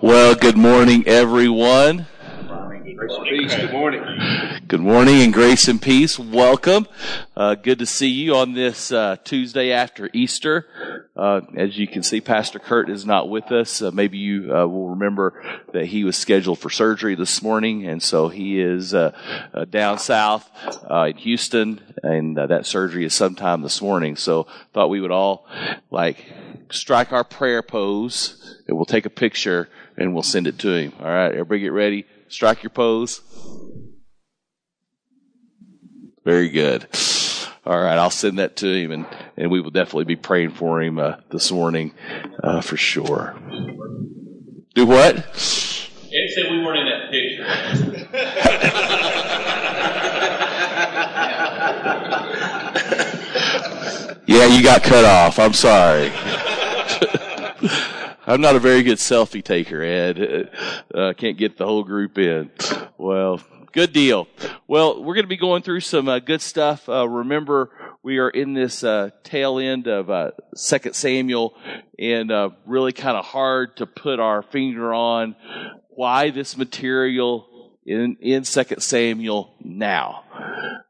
Well, good morning, everyone. Good morning. Good morning and grace and peace. Welcome. Uh, good to see you on this uh, Tuesday after Easter. Uh, as you can see, Pastor Kurt is not with us. Uh, maybe you uh, will remember that he was scheduled for surgery this morning, and so he is uh, down south in Houston, and that surgery is sometime this morning. So thought we would all like strike our prayer pose, and we'll take a picture and we'll send it to him. All right, everybody get ready. Strike your pose. Very good. All right, I'll send that to him, and, and we will definitely be praying for him uh, this morning uh, for sure. Do what? Ed said we weren't in that picture. yeah, you got cut off. I'm sorry. I'm not a very good selfie taker, Ed. Uh, can't get the whole group in. Well, good deal. Well, we're going to be going through some uh, good stuff. Uh, remember, we are in this uh, tail end of uh, Second Samuel, and uh, really kind of hard to put our finger on why this material in in Second Samuel now.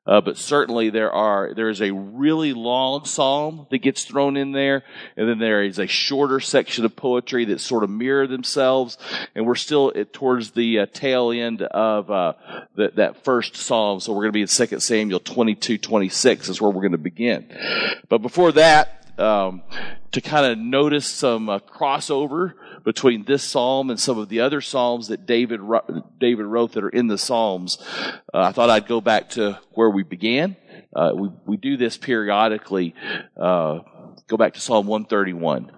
Uh, but certainly there are there is a really long psalm that gets thrown in there, and then there is a shorter section of poetry that sort of mirror themselves. And we're still at, towards the uh, tail end of uh, the, that first psalm, so we're going to be in Second Samuel 22, 26 is where we're going to begin. But before that, um, to kind of notice some uh, crossover between this psalm and some of the other psalms that David David wrote that are in the Psalms. Uh, I thought I'd go back to where we began. Uh, we we do this periodically. Uh, go back to Psalm 131,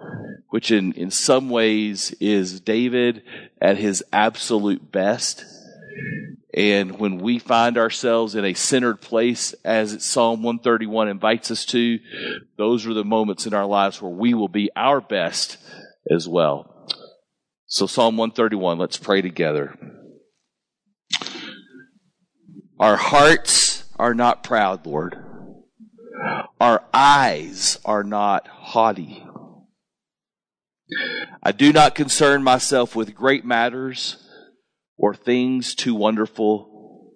which in in some ways is David at his absolute best. And when we find ourselves in a centered place, as Psalm 131 invites us to, those are the moments in our lives where we will be our best as well. So, Psalm 131, let's pray together. Our hearts are not proud, Lord. Our eyes are not haughty. I do not concern myself with great matters or things too wonderful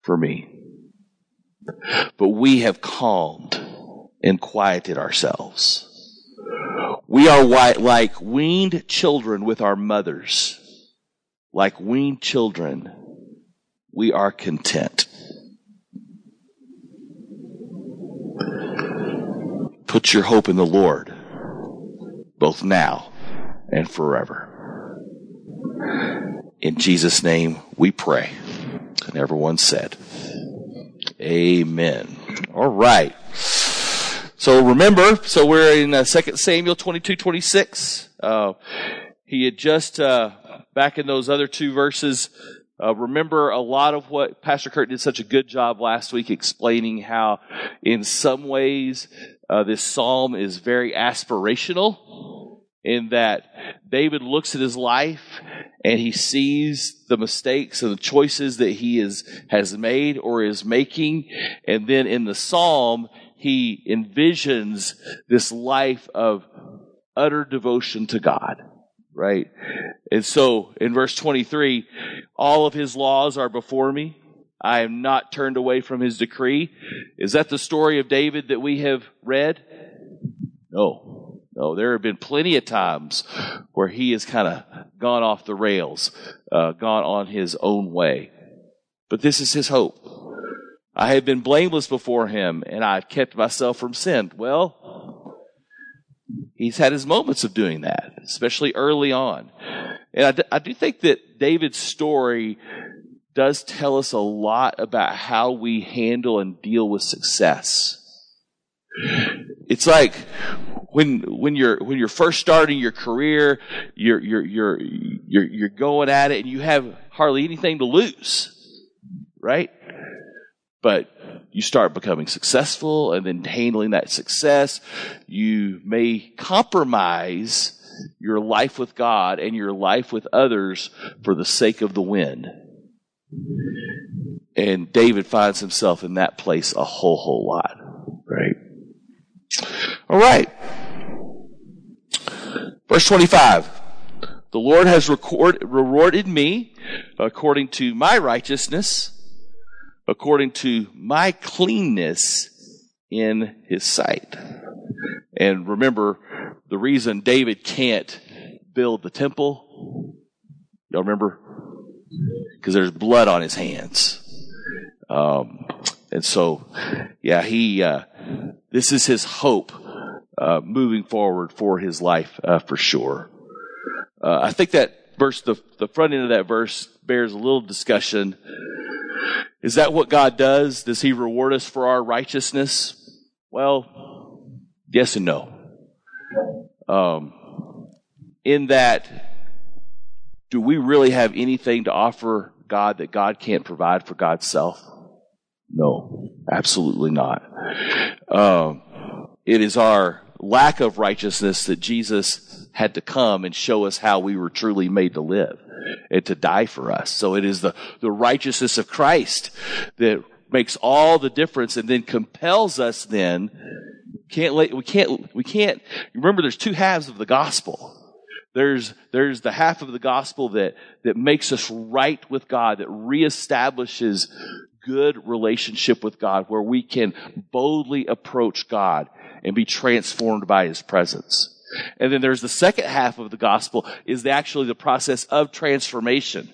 for me. But we have calmed and quieted ourselves. We are like weaned children with our mothers. Like weaned children, we are content. Put your hope in the Lord, both now and forever. In Jesus' name we pray. And everyone said, Amen. All right. So remember, so we're in uh, 2 Samuel 22, 26. Uh, he had just, uh, back in those other two verses, uh, remember a lot of what Pastor Kurt did such a good job last week explaining how in some ways uh, this psalm is very aspirational in that David looks at his life and he sees the mistakes and the choices that he is, has made or is making. And then in the Psalm, he envisions this life of utter devotion to God. Right? And so in verse 23, all of his laws are before me. I am not turned away from his decree. Is that the story of David that we have read? No. No, there have been plenty of times where he has kind of gone off the rails, uh, gone on his own way. But this is his hope. I had been blameless before him, and I've kept myself from sin. Well, he's had his moments of doing that, especially early on. And I do, do think that David's story does tell us a lot about how we handle and deal with success. It's like when when you're when you're first starting your career, you're you're you're you're you're going at it and you have hardly anything to lose. Right? But you start becoming successful and then handling that success, you may compromise your life with God and your life with others for the sake of the win. And David finds himself in that place a whole, whole lot, right? All right. Verse 25. The Lord has record, rewarded me according to my righteousness, according to my cleanness in his sight. And remember, the reason David can't build the temple, y'all remember? Because there's blood on his hands. Um, and so, yeah, he, uh, this is his hope, uh, moving forward for his life, uh, for sure. Uh, I think that verse, the, the front end of that verse bears a little discussion. Is that what God does? Does he reward us for our righteousness? Well, yes and no. Um, in that, do we really have anything to offer God that God can't provide for God's self? No, absolutely not. Um, it is our lack of righteousness that Jesus had to come and show us how we were truly made to live and to die for us. So it is the, the righteousness of Christ that makes all the difference and then compels us then can't let, we can't we can't remember there's two halves of the gospel there's there's the half of the gospel that that makes us right with God that reestablishes good relationship with God where we can boldly approach God and be transformed by his presence and then there's the second half of the gospel is actually the process of transformation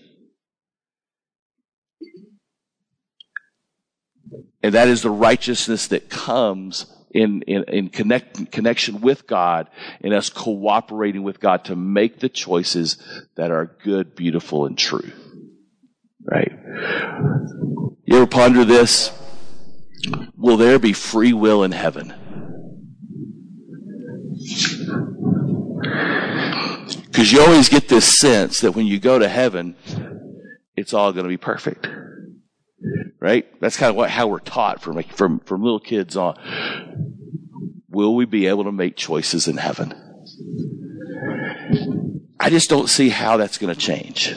And that is the righteousness that comes in, in, in connect, connection with God and us cooperating with God to make the choices that are good, beautiful, and true. Right? You ever ponder this? Will there be free will in heaven? Because you always get this sense that when you go to heaven, it's all going to be perfect right? That's kind of what, how we're taught from, from, from little kids on. Will we be able to make choices in heaven? I just don't see how that's going to change.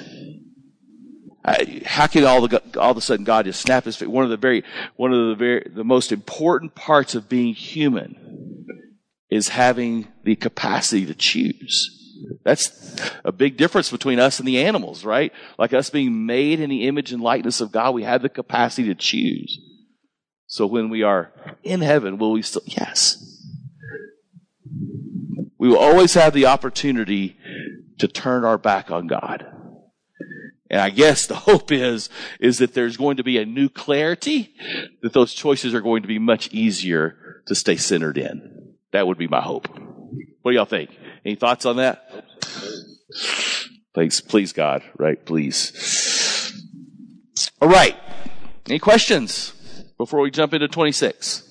I, how can all the all of a sudden God just snap his face? One of the very one of the very the most important parts of being human is having the capacity to choose. That's a big difference between us and the animals, right? Like us being made in the image and likeness of God, we have the capacity to choose. So when we are in heaven, will we still? Yes. We will always have the opportunity to turn our back on God. And I guess the hope is, is that there's going to be a new clarity, that those choices are going to be much easier to stay centered in. That would be my hope. What do y'all think? Any thoughts on that? Thanks. Please, God, right? Please. All right. Any questions before we jump into 26?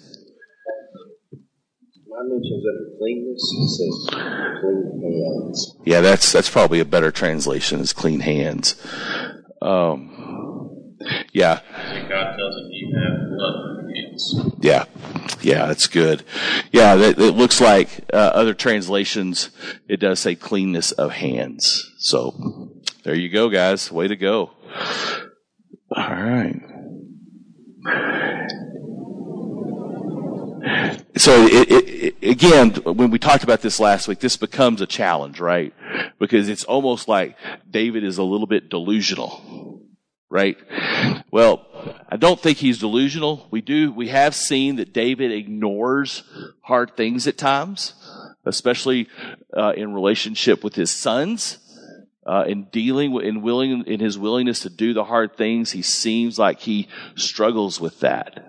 Mine mentions under cleanness, it says clean hands. Yeah, that's that's probably a better translation. Is clean hands. Um, yeah. God tells him you have blood on hands. Yeah, yeah, that's good. Yeah, it, looks like uh, other translations. It does say cleanness of hands. So there you go, guys. Way to go. All right. So it, it, again, when we talked about this last week, this becomes a challenge, right? Because it's almost like David is a little bit delusional, right? Well, I don't think he's delusional. We do, we have seen that David ignores hard things at times, especially uh, in relationship with his sons. Uh, in dealing with, in willing, in his willingness to do the hard things, he seems like he struggles with that.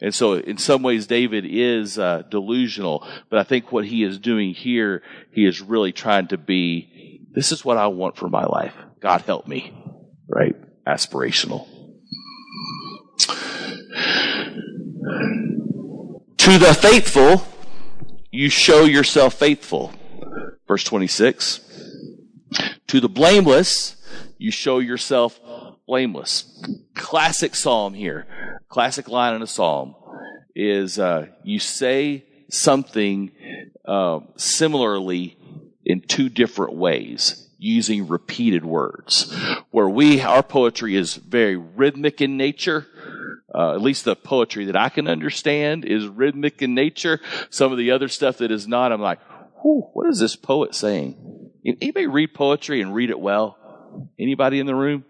And so, in some ways, David is uh, delusional. But I think what he is doing here, he is really trying to be. This is what I want for my life. God help me, right? Aspirational. To the faithful, you show yourself faithful. Verse 26. To the blameless, you show yourself blameless. Classic psalm here. Classic line in a psalm is uh, you say something uh, similarly in two different ways using repeated words where we our poetry is very rhythmic in nature uh, at least the poetry that I can understand is rhythmic in nature. Some of the other stuff that is not, I'm like, whew, what is this poet saying? Anybody read poetry and read it well? Anybody in the room?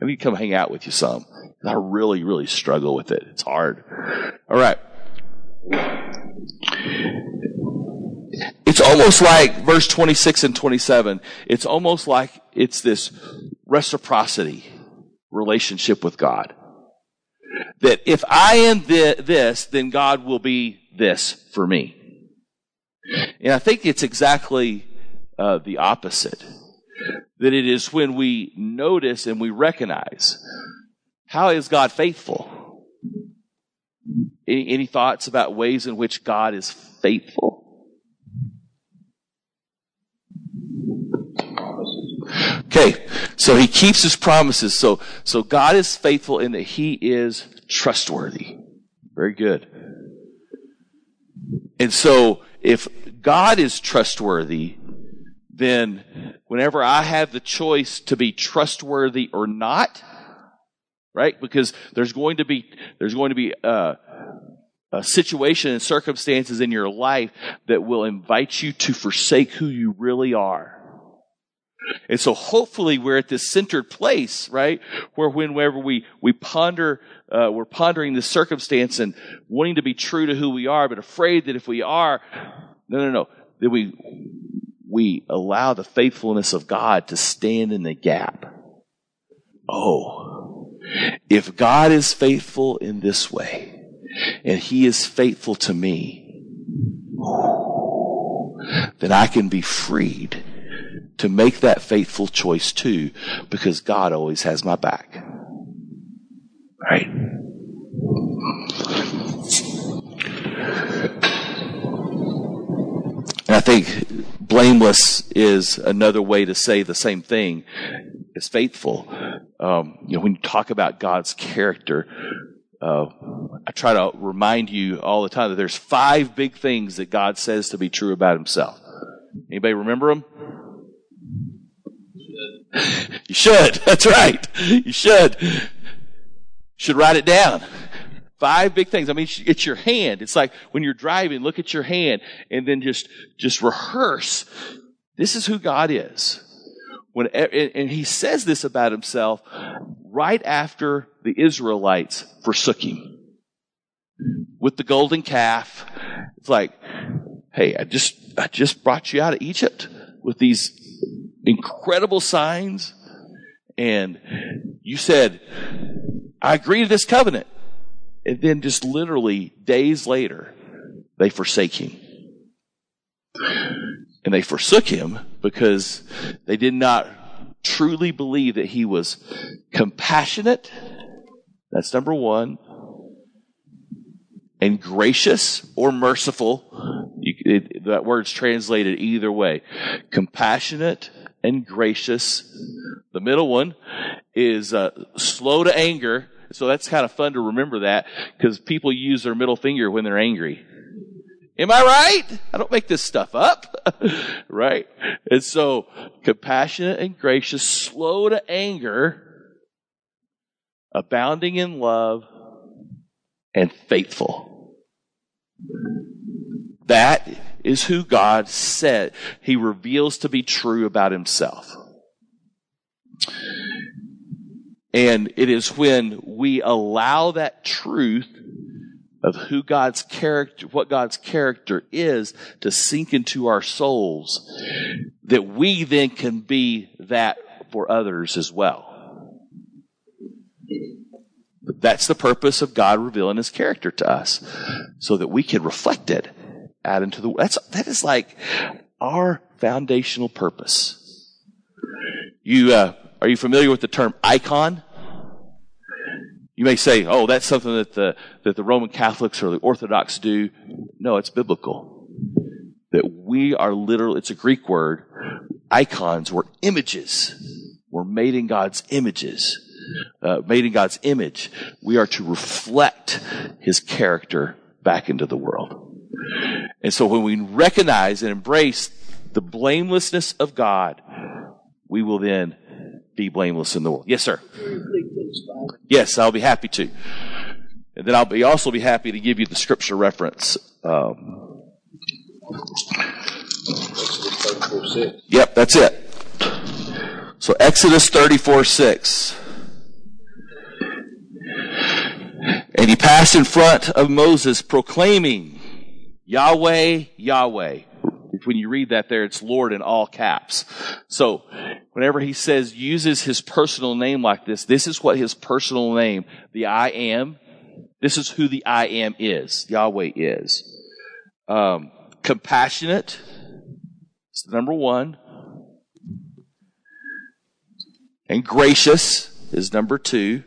Let me come hang out with you some. I really, really struggle with it. It's hard. All right. It's almost like verse 26 and 27. It's almost like it's this reciprocity relationship with God. That if I am this, then God will be this for me. And I think it's exactly uh, the opposite. That it is when we notice and we recognize how is God faithful? Any, any thoughts about ways in which God is faithful? Okay, so he keeps his promises. So, so God is faithful in that he is trustworthy. Very good. And so if God is trustworthy, then whenever I have the choice to be trustworthy or not, right? Because there's going to be, there's going to be, uh, a situation and circumstances in your life that will invite you to forsake who you really are. And so hopefully we're at this centered place, right? Where whenever we, we ponder, uh, we're pondering the circumstance and wanting to be true to who we are, but afraid that if we are, no, no, no, that we, we allow the faithfulness of God to stand in the gap. Oh, if God is faithful in this way, and He is faithful to me, then I can be freed to make that faithful choice too, because God always has my back. Right? And I think blameless is another way to say the same thing as faithful. Um, you know, when you talk about God's character, uh, I try to remind you all the time that there's five big things that God says to be true about Himself. Anybody remember them? You should. That's right. You should. Should write it down. Five big things. I mean, it's your hand. It's like when you're driving, look at your hand and then just, just rehearse. This is who God is. When, and he says this about himself right after the Israelites forsook him. With the golden calf. It's like, hey, I just, I just brought you out of Egypt with these incredible signs. And you said, I agree to this covenant. And then just literally days later, they forsake him. And they forsook him because they did not truly believe that he was compassionate. That's number one. And gracious or merciful. You, it, that word's translated either way. Compassionate and gracious. The middle one is uh, slow to anger so that's kind of fun to remember that because people use their middle finger when they're angry. Am I right? I don't make this stuff up. right? And so compassionate and gracious, slow to anger, abounding in love, and faithful. That is who God said he reveals to be true about himself. And it is when we allow that truth of who God's character, what God's character is to sink into our souls that we then can be that for others as well. That's the purpose of God revealing his character to us so that we can reflect it out into the, that's, that is like our foundational purpose. You, uh, are you familiar with the term icon? You may say, oh, that's something that the, that the Roman Catholics or the Orthodox do. No, it's biblical. That we are literally, it's a Greek word. Icons were images. We're made in God's images. Uh, made in God's image. We are to reflect His character back into the world. And so when we recognize and embrace the blamelessness of God, we will then be blameless in the world. Yes, sir. Yes, I'll be happy to. And then I'll be also be happy to give you the scripture reference. Um, Yep, that's it. So Exodus 34 6. And he passed in front of Moses proclaiming, Yahweh, Yahweh. When you read that there, it's Lord in all caps. So, whenever he says, uses his personal name like this, this is what his personal name, the I am, this is who the I am is. Yahweh is. Um, compassionate is number one. And gracious is number two.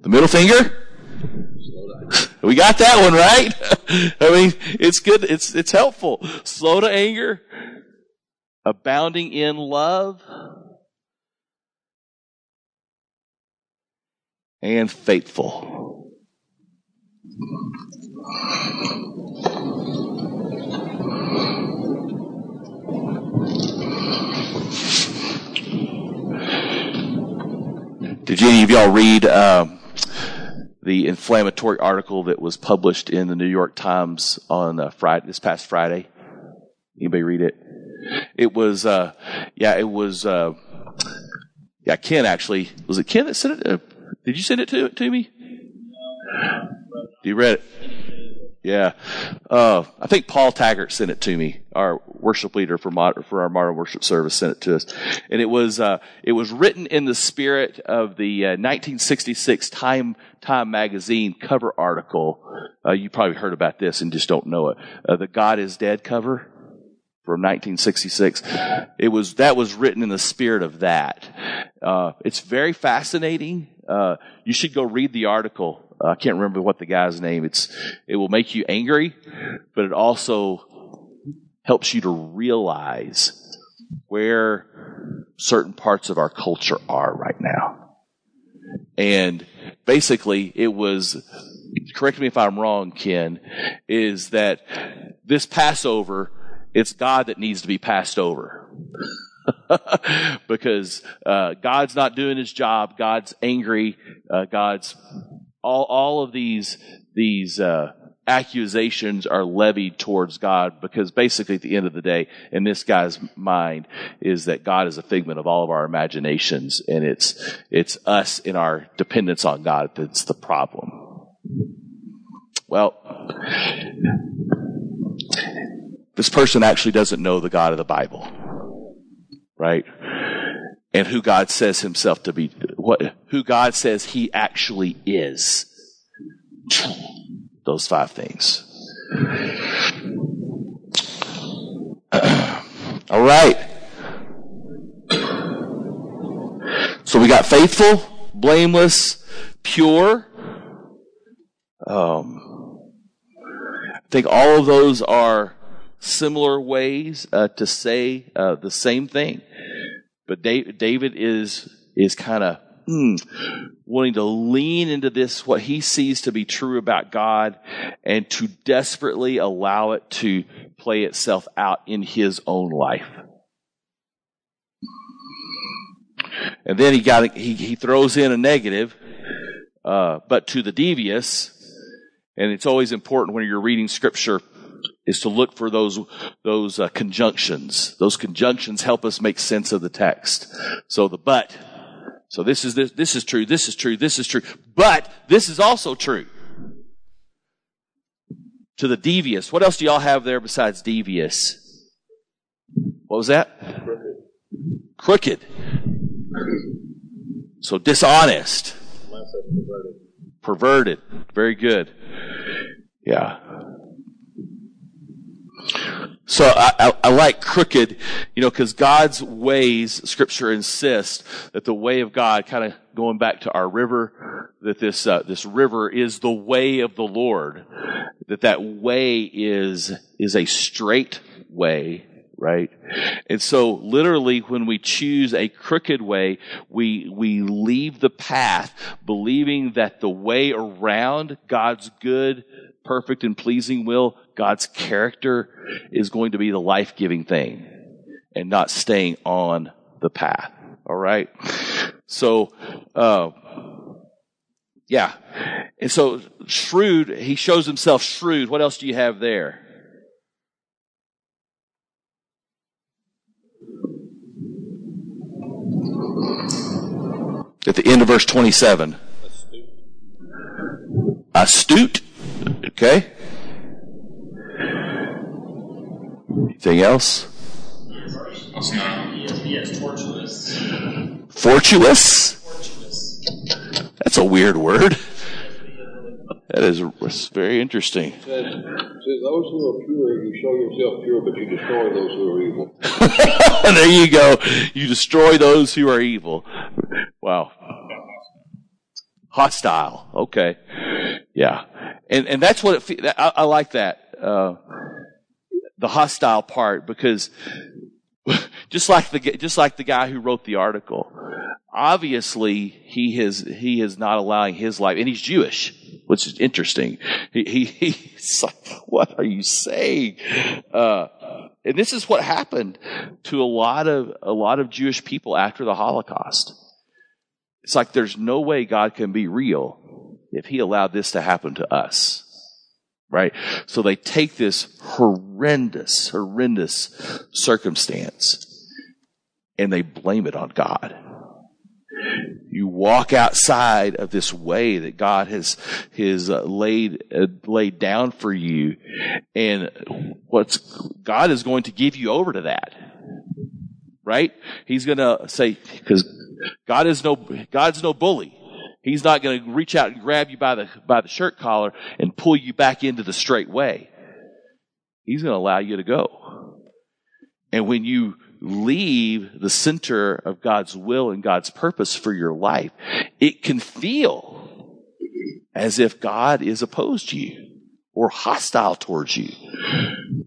The middle finger? We got that one right. I mean, it's good. It's, it's helpful. Slow to anger, abounding in love, and faithful. Did any of y'all read um, the inflammatory article that was published in the New York Times on uh, Friday, this past Friday? Anybody read it? It was, uh, yeah, it was, uh, yeah, Ken actually. Was it Ken that sent it? Uh, did you send it to to me? You read it? Yeah. Uh, I think Paul Taggart sent it to me. Our worship leader for mod- for our modern worship service sent it to us, and it was uh, it was written in the spirit of the uh, 1966 Time Time magazine cover article. Uh, you probably heard about this and just don't know it. Uh, the God is Dead cover from 1966. It was that was written in the spirit of that. Uh, it's very fascinating. Uh, you should go read the article. I can't remember what the guy's name. It's it will make you angry, but it also helps you to realize where certain parts of our culture are right now. And basically, it was. Correct me if I'm wrong, Ken. Is that this Passover? It's God that needs to be passed over. because uh, God's not doing his job. God's angry. Uh, God's all all of these these uh, accusations are levied towards God because basically at the end of the day, in this guy's mind, is that God is a figment of all of our imaginations, and it's it's us in our dependence on God that's the problem. Well, this person actually doesn't know the God of the Bible, right? And who God says himself to be, what, who God says he actually is. Those five things. All right. So we got faithful, blameless, pure. Um, I think all of those are similar ways uh, to say uh, the same thing. But David is is kind of mm, wanting to lean into this what he sees to be true about God and to desperately allow it to play itself out in his own life. And then he got he, he throws in a negative, uh, but to the devious, and it's always important when you're reading scripture is to look for those those uh, conjunctions. Those conjunctions help us make sense of the text. So the but. So this is this this is true. This is true. This is true. But this is also true. To the devious. What else do y'all have there besides devious? What was that? Crooked. So dishonest. Perverted. Very good. Yeah. So I, I, I, like crooked, you know, because God's ways, Scripture insists that the way of God, kind of going back to our river, that this uh, this river is the way of the Lord. That that way is is a straight way, right? And so, literally, when we choose a crooked way, we we leave the path, believing that the way around God's good perfect and pleasing will, God's character is going to be the life giving thing and not staying on the path. All right. So, uh, yeah. And so, shrewd, he shows himself shrewd. What else do you have there? At the end of verse 27. Astute. Astute. Okay. Tortuous. Fortuous? Tortuous. That's a weird word. That is that's very interesting. says, those who are pure, you show yourself pure, but you destroy those who are evil. there you go. You destroy those who are evil. Wow. Hostile. Okay. Yeah. And, and that's what it, I, I like that, uh, the hostile part because just like the, just like the guy who wrote the article, obviously he is, he is not allowing his life, and he's Jewish, which is interesting. He, he, he's like, what are you saying? Uh, and this is what happened to a lot of, a lot of Jewish people after the Holocaust. It's like there's no way God can be real if he allowed this to happen to us. Right? So they take this horrendous, horrendous circumstance and they blame it on God. You walk outside of this way that God has has uh, laid uh, laid down for you, and what's God is going to give you over to that, right? He's going to say because God is no God's no bully. He's not going to reach out and grab you by the by the shirt collar and pull you back into the straight way. He's going to allow you to go. And when you leave the center of God's will and God's purpose for your life, it can feel as if God is opposed to you or hostile towards you.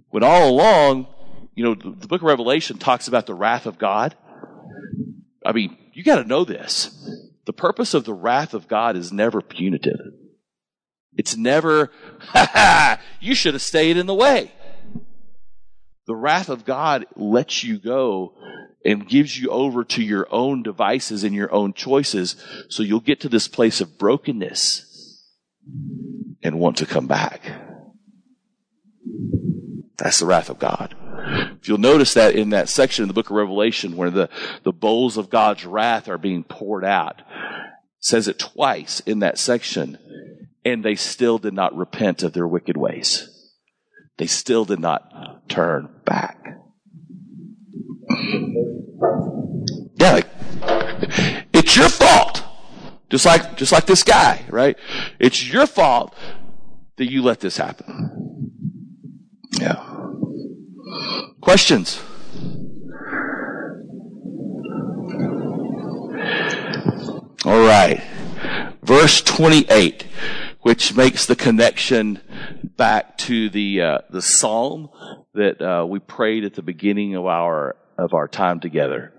When all along, you know, the, the book of Revelation talks about the wrath of God. I mean, you got to know this. The purpose of the wrath of God is never punitive. It's never, ha ha, you should have stayed in the way. The wrath of God lets you go and gives you over to your own devices and your own choices so you'll get to this place of brokenness and want to come back. That's the wrath of God. If you'll notice that in that section in the book of Revelation where the, the bowls of God's wrath are being poured out, says it twice in that section, and they still did not repent of their wicked ways. They still did not turn back. Yeah, like, it's your fault. Just like, just like this guy, right? It's your fault that you let this happen. Yeah. Questions? All right. Verse 28, which makes the connection back to the uh, the psalm that uh, we prayed at the beginning of our of our time together.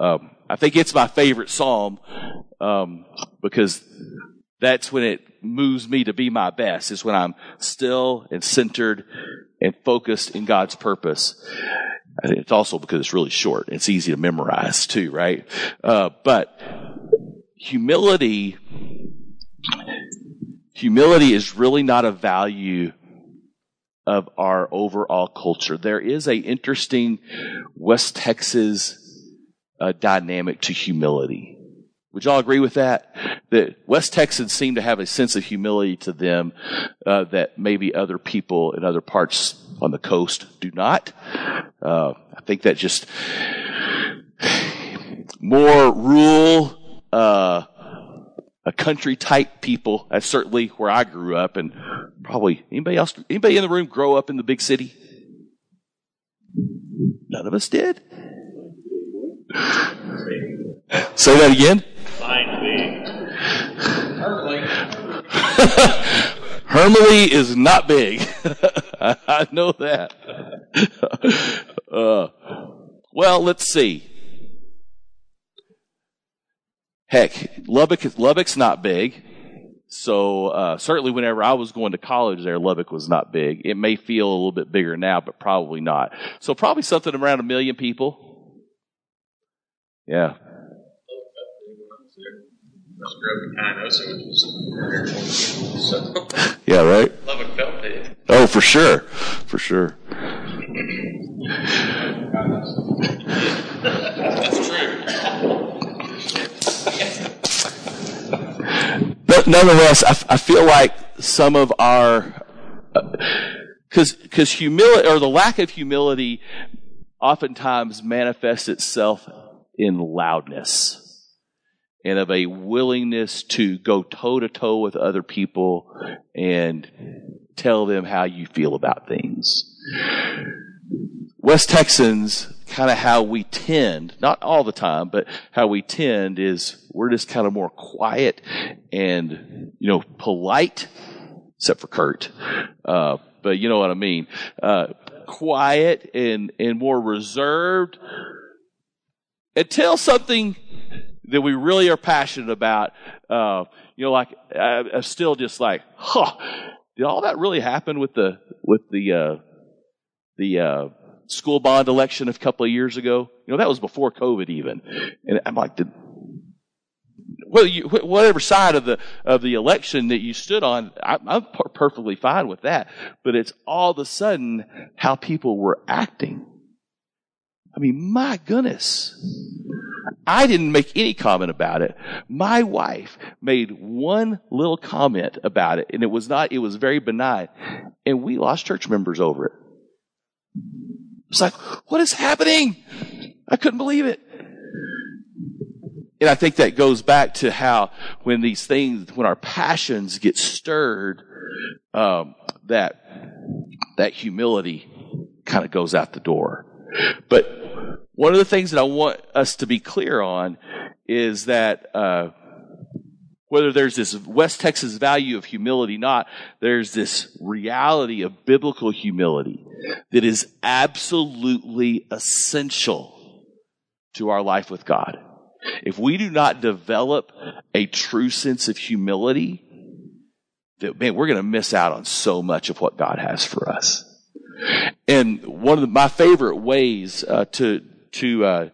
Um, I think it's my favorite psalm um, because that's when it moves me to be my best. Is when I'm still and centered and focused in God's purpose. It's also because it's really short. It's easy to memorize too, right? Uh, but humility, humility is really not a value of our overall culture. There is a interesting West Texas uh, dynamic to humility. Would y'all agree with that? That West Texans seem to have a sense of humility to them uh, that maybe other people in other parts on the coast do not. Uh, I think that just more rural, uh, a country type people. That's certainly where I grew up, and probably anybody else. Anybody in the room grow up in the big city? None of us did. Say that again. Fine big. Hermleigh is not big. I know that. Uh, well, let's see. Heck, Lubbock, Lubbock's not big. So, uh, certainly whenever I was going to college there, Lubbock was not big. It may feel a little bit bigger now, but probably not. So probably something around a million people. Yeah. Just grew up in Canosa, which was 120 people, so Yeah, right? Lubbock felt big. Oh, for sure. For sure. That's true. Nonetheless, I, I feel like some of our, uh, because because humility or the lack of humility oftentimes manifests itself in loudness and of a willingness to go toe to toe with other people and tell them how you feel about things. West Texans, kind of how we tend, not all the time, but how we tend is we're just kind of more quiet and, you know, polite, except for Kurt. Uh, but you know what I mean. Uh, quiet and, and more reserved until something that we really are passionate about, uh, you know, like, I, I'm still just like, huh, did all that really happen with the, with the, uh, the, uh, school bond election a couple of years ago? You know, that was before COVID even. And I'm like, did, well, you, whatever side of the of the election that you stood on, I, I'm per- perfectly fine with that. But it's all of a sudden how people were acting. I mean, my goodness. I didn't make any comment about it. My wife made one little comment about it, and it was not, it was very benign. And we lost church members over it. It's like, what is happening? I couldn't believe it. And I think that goes back to how when these things, when our passions get stirred, um, that that humility kind of goes out the door. But one of the things that I want us to be clear on is that uh, whether there's this West Texas value of humility, not there's this reality of biblical humility that is absolutely essential to our life with God. If we do not develop a true sense of humility, that man, we're going to miss out on so much of what God has for us. And one of the, my favorite ways uh, to to uh,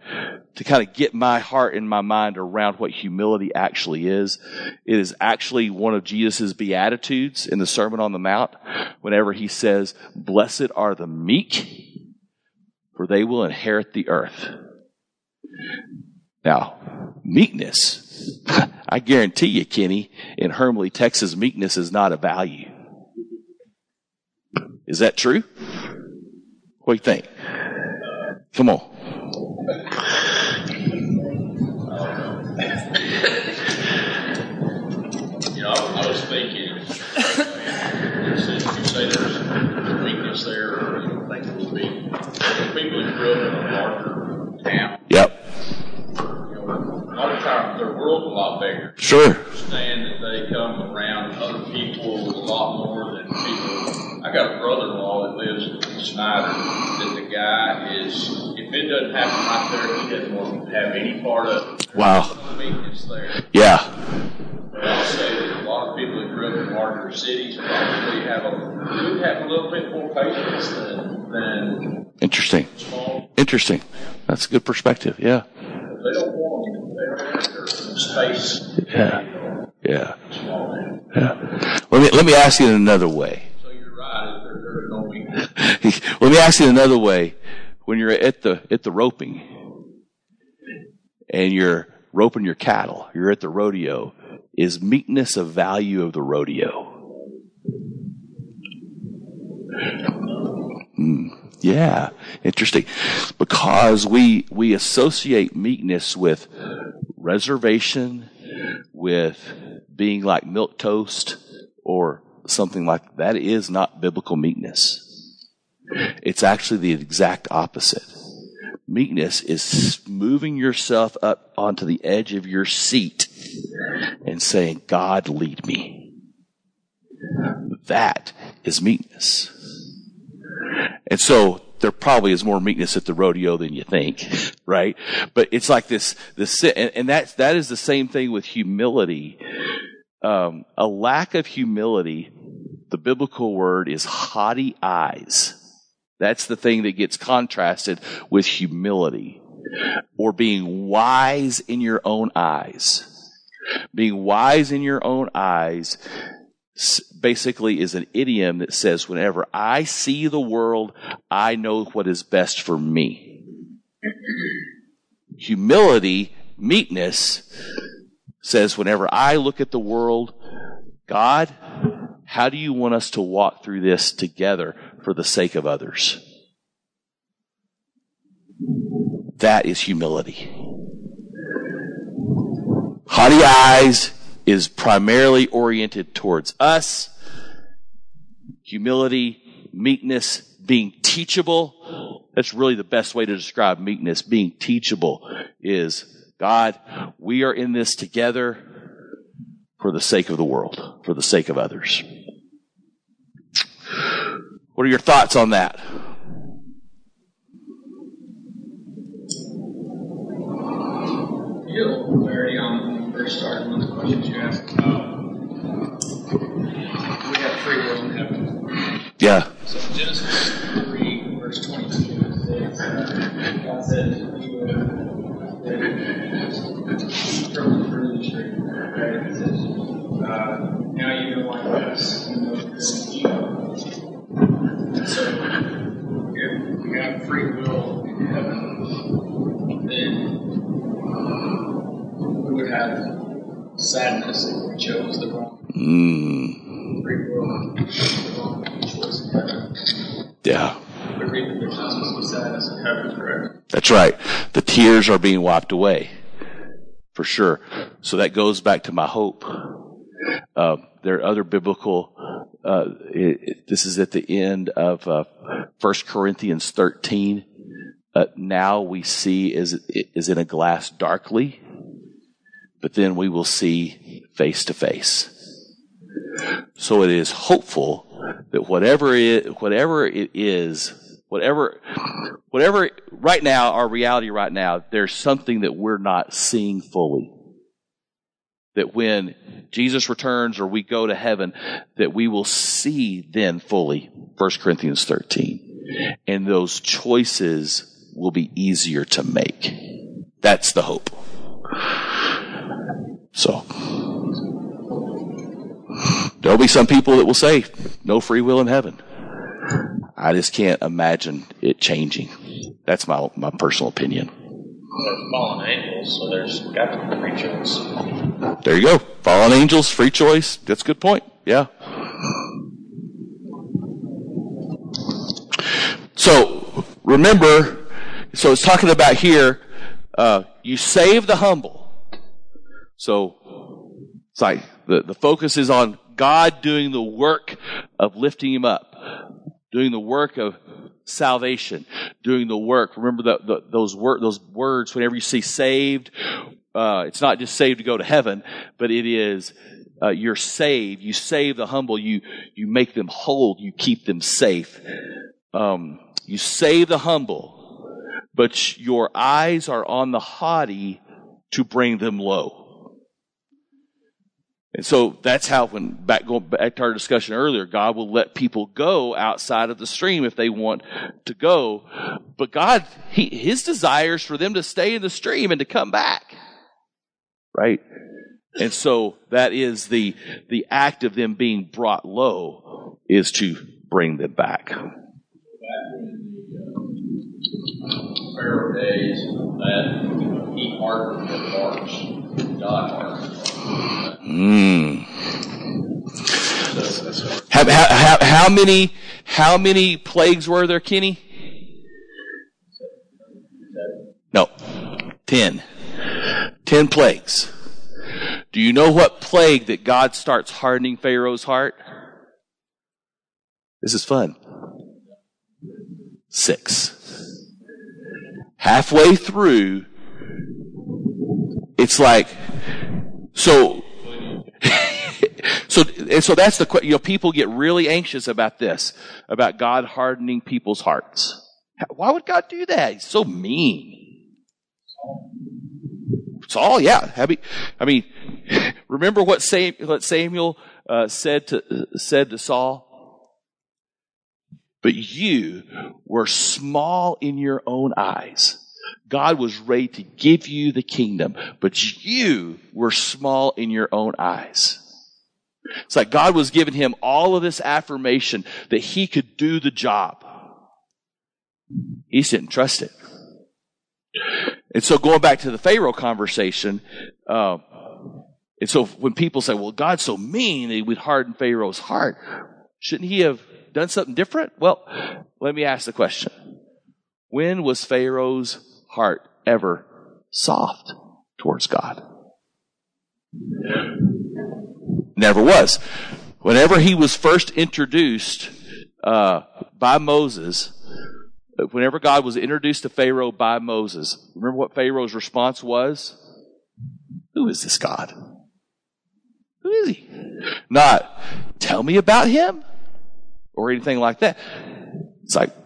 to kind of get my heart and my mind around what humility actually is, it is actually one of Jesus' beatitudes in the Sermon on the Mount. Whenever he says, "Blessed are the meek, for they will inherit the earth." Now, meekness, I guarantee you, Kenny, in Hermleigh, Texas, meekness is not a value. Is that true? What do you think? Come on. You know, I, I was thinking, since you say there's a weakness there, you know, things will be, people who grew up in a larger town, Yep. you know, a lot of times their world's a lot bigger. Sure. Understand that they come around other people a lot more than people. I got a brother-in-law that lives in Snyder, that the guy is, doesn't have happen right there, he doesn't want to have any part of it. Wow. Weakness there. Yeah. But I'll say that a lot of people that grew up in larger cities probably have a, do have a little bit more patience than, than Interesting. small. Interesting. That's a good perspective. Yeah. They don't want, they don't their space. Yeah. Yeah. Yeah. Let me, let me ask you in another way. So you're right, no weakness. Let me ask you another way. When you're at the, at the roping and you're roping your cattle, you're at the rodeo, is meekness a value of the rodeo? Hmm. Yeah, interesting. Because we we associate meekness with reservation, with being like milk toast or something like that. That is not biblical meekness. It's actually the exact opposite. Meekness is moving yourself up onto the edge of your seat and saying, God lead me. That is meekness. And so there probably is more meekness at the rodeo than you think, right? But it's like this, this, and, and that's, that is the same thing with humility. Um, a lack of humility, the biblical word is haughty eyes. That's the thing that gets contrasted with humility or being wise in your own eyes. Being wise in your own eyes basically is an idiom that says whenever I see the world, I know what is best for me. Humility, meekness, says whenever I look at the world, God, how do you want us to walk through this together for the sake of others? That is humility. Haughty eyes is primarily oriented towards us. Humility, meekness, being teachable. That's really the best way to describe meekness. Being teachable is God, we are in this together for the sake of the world, for the sake of others. What are your thoughts on that? You get a little clarity on first started one of the questions you asked we have free will in heaven. Yeah. Sadness if we chose the wrong Mm, free will, the wrong choice in heaven. yeah. We read that there's not supposed sadness in heaven, correct? That's right. The tears are being wiped away. For sure. So that goes back to my hope. Uh, there are other biblical, uh, it, it- this is at the end of, uh, 1 Corinthians 13. Uh, now we see is is in a glass darkly, but then we will see face to face. So it is hopeful that whatever it, whatever it is, whatever, whatever, right now, our reality right now, there's something that we're not seeing fully. That when Jesus returns or we go to heaven, that we will see then fully, 1 Corinthians 13. And those choices will be easier to make. That's the hope. So, there'll be some people that will say, no free will in heaven. I just can't imagine it changing. That's my, my personal opinion. Fallen angels, so there's got to be free choice. There you go. Fallen angels, free choice. That's a good point. Yeah. So remember, so it's talking about here, uh, you save the humble. So like the, the focus is on God doing the work of lifting him up, doing the work of salvation, doing the work. Remember the, the, those word, those words. Whenever you see saved, uh, it's not just saved to go to heaven, but it is uh, you're saved. You save the humble. You you make them whole. You keep them safe. Um, you save the humble, but your eyes are on the haughty to bring them low. And so that's how when back going back to our discussion earlier, God will let people go outside of the stream if they want to go. But God, he, his desire is for them to stay in the stream and to come back. Right? And so that is the the act of them being brought low is to bring them back. back in the Pharaoh days, that he hardened the hearts. Mm. How, how, how many how many plagues were there, Kenny? No, ten. Ten plagues. Do you know what plague that God starts hardening Pharaoh's heart? This is fun. Six. Halfway through, it's like, so so, and so that's the, que- you know, people get really anxious about this, about God hardening people's hearts. Why would God do that? He's so mean. Saul, yeah. I mean, remember what, Sam, what Samuel uh, said to said to Saul. But you were small in your own eyes. God was ready to give you the kingdom, but you were small in your own eyes. It's like God was giving him all of this affirmation that he could do the job. He didn't trust it. And so going back to the Pharaoh conversation, uh, And so when people say, well, God's so mean that he would harden Pharaoh's heart, shouldn't he have done something different? Well, let me ask the question. When was Pharaoh's heart ever soft towards God? Never was. Whenever he was first introduced uh, by Moses, whenever God was introduced to Pharaoh by Moses, remember what Pharaoh's response was? Who is this God? Who is he? Not, tell me about him or anything like that. It's like,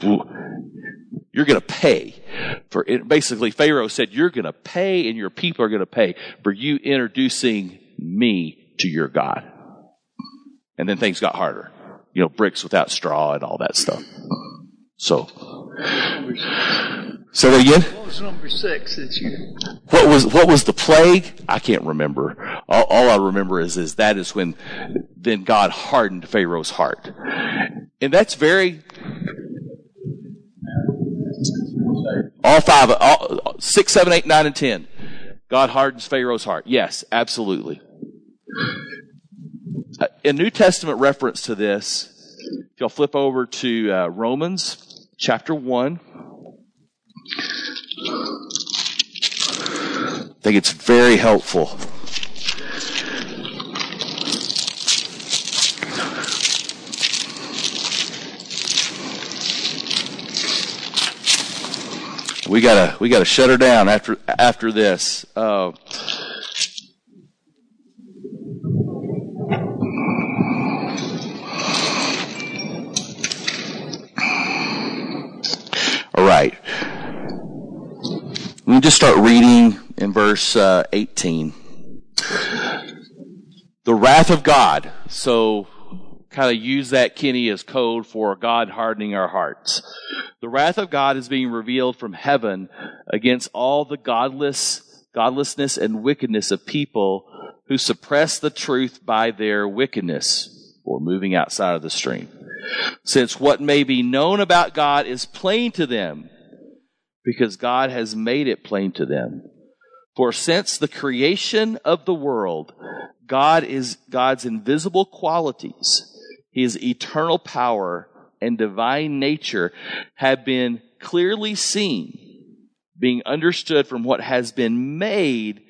you're going to pay for it. Basically, Pharaoh said, you're going to pay and your people are going to pay for you introducing me to your God. And then things got harder. You know, bricks without straw and all that stuff. So, say that again. What was number six that you? What was what was the plague? I can't remember. All, all I remember is is that is when then God hardened Pharaoh's heart, and that's very all five, all, six, seven, eight, nine, and ten. God hardens Pharaoh's heart. Yes, absolutely. A New Testament reference to this. If y'all flip over to uh, Romans chapter one. I think it's very helpful. We gotta we gotta shut her down after after this. Uh, all right. Let me just start reading in verse uh, 18. The wrath of God. So, kind of use that, Kenny, as code for God hardening our hearts. The wrath of God is being revealed from heaven against all the godless, godlessness and wickedness of people who suppress the truth by their wickedness or moving outside of the stream. Since what may be known about God is plain to them because God has made it plain to them. For since the creation of the world, God is God's invisible qualities, his eternal power and divine nature have been clearly seen, being understood from what has been made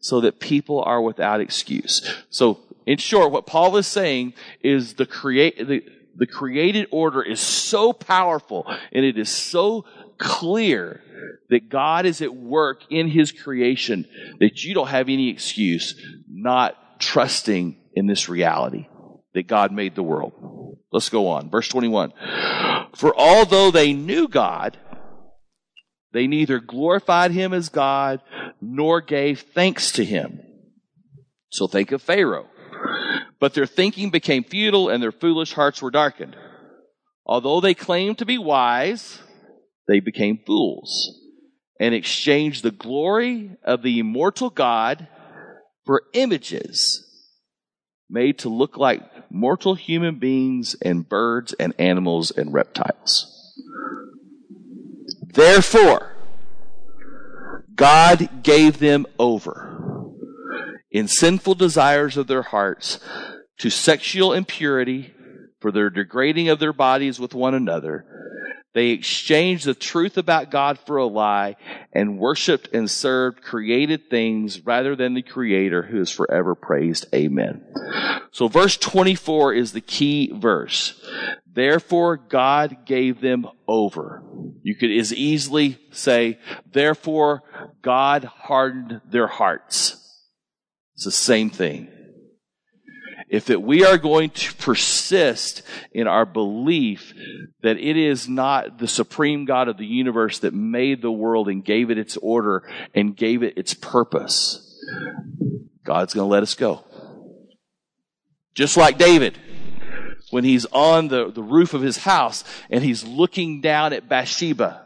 so that people are without excuse. So in short, what Paul is saying is the create, the, the created order is so powerful and it is so clear that God is at work in his creation that you don't have any excuse not trusting in this reality that God made the world. Let's go on. Verse 21. For although they knew God, they neither glorified him as God nor gave thanks to him. So think of Pharaoh. But their thinking became futile and their foolish hearts were darkened. Although they claimed to be wise, they became fools and exchanged the glory of the immortal God for images made to look like mortal human beings and birds and animals and reptiles. Therefore, God gave them over in sinful desires of their hearts to sexual impurity for their degrading of their bodies with one another. They exchanged the truth about God for a lie and worshiped and served created things rather than the creator who is forever praised. Amen. So verse 24 is the key verse. Therefore God gave them over. You could as easily say, therefore God hardened their hearts. It's the same thing if that we are going to persist in our belief that it is not the supreme God of the universe that made the world and gave it its order and gave it its purpose, God's going to let us go. Just like David, when he's on the, the roof of his house and he's looking down at Bathsheba.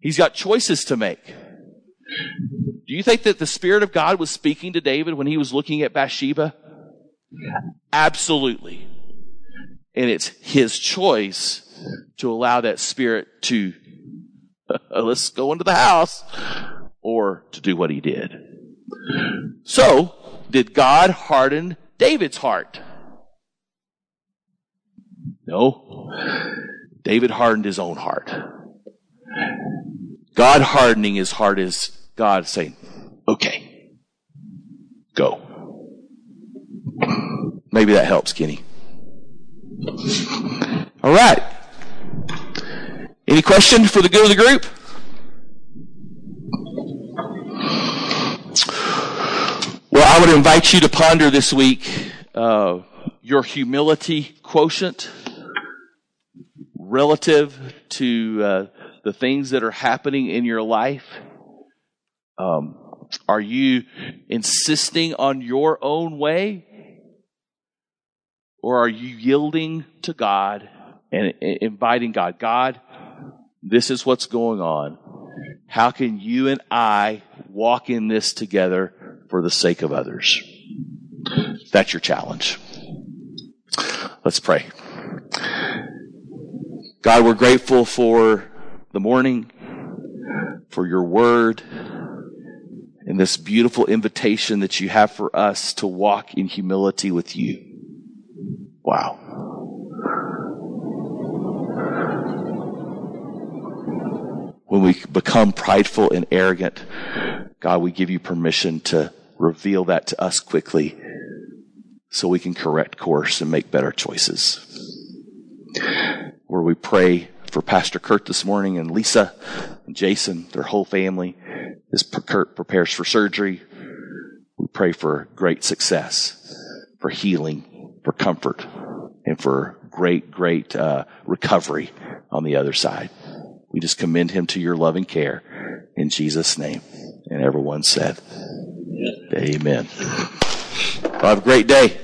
He's got choices to make. Do you think that the Spirit of God was speaking to David when he was looking at Bathsheba? Absolutely. And it's his choice to allow that spirit to, uh, let's go into the house, or to do what he did. So, did God harden David's heart? No. David hardened his own heart. God hardening his heart is God saying, okay, go. Maybe that helps, Kenny. All right. Any question for the good of the group? Well, I would invite you to ponder this week uh, your humility quotient relative to uh, the things that are happening in your life. Um, are you insisting on your own way? Or are you yielding to God and inviting God? God, this is what's going on. How can you and I walk in this together for the sake of others. That's your challenge. Let's pray. God, we're grateful for the morning, for your word, and this beautiful invitation that you have for us to walk in humility with you. Wow. When we become prideful and arrogant, God, we give you permission to reveal that to us quickly so we can correct course and make better choices. Where we pray for Pastor Kurt this morning and Lisa and Jason, their whole family, as Kurt prepares for surgery. We pray for great success, for healing, for comfort, and for great, great uh, recovery on the other side. We just commend him to your loving care in Jesus' name. And everyone said, Amen. Well, have a great day.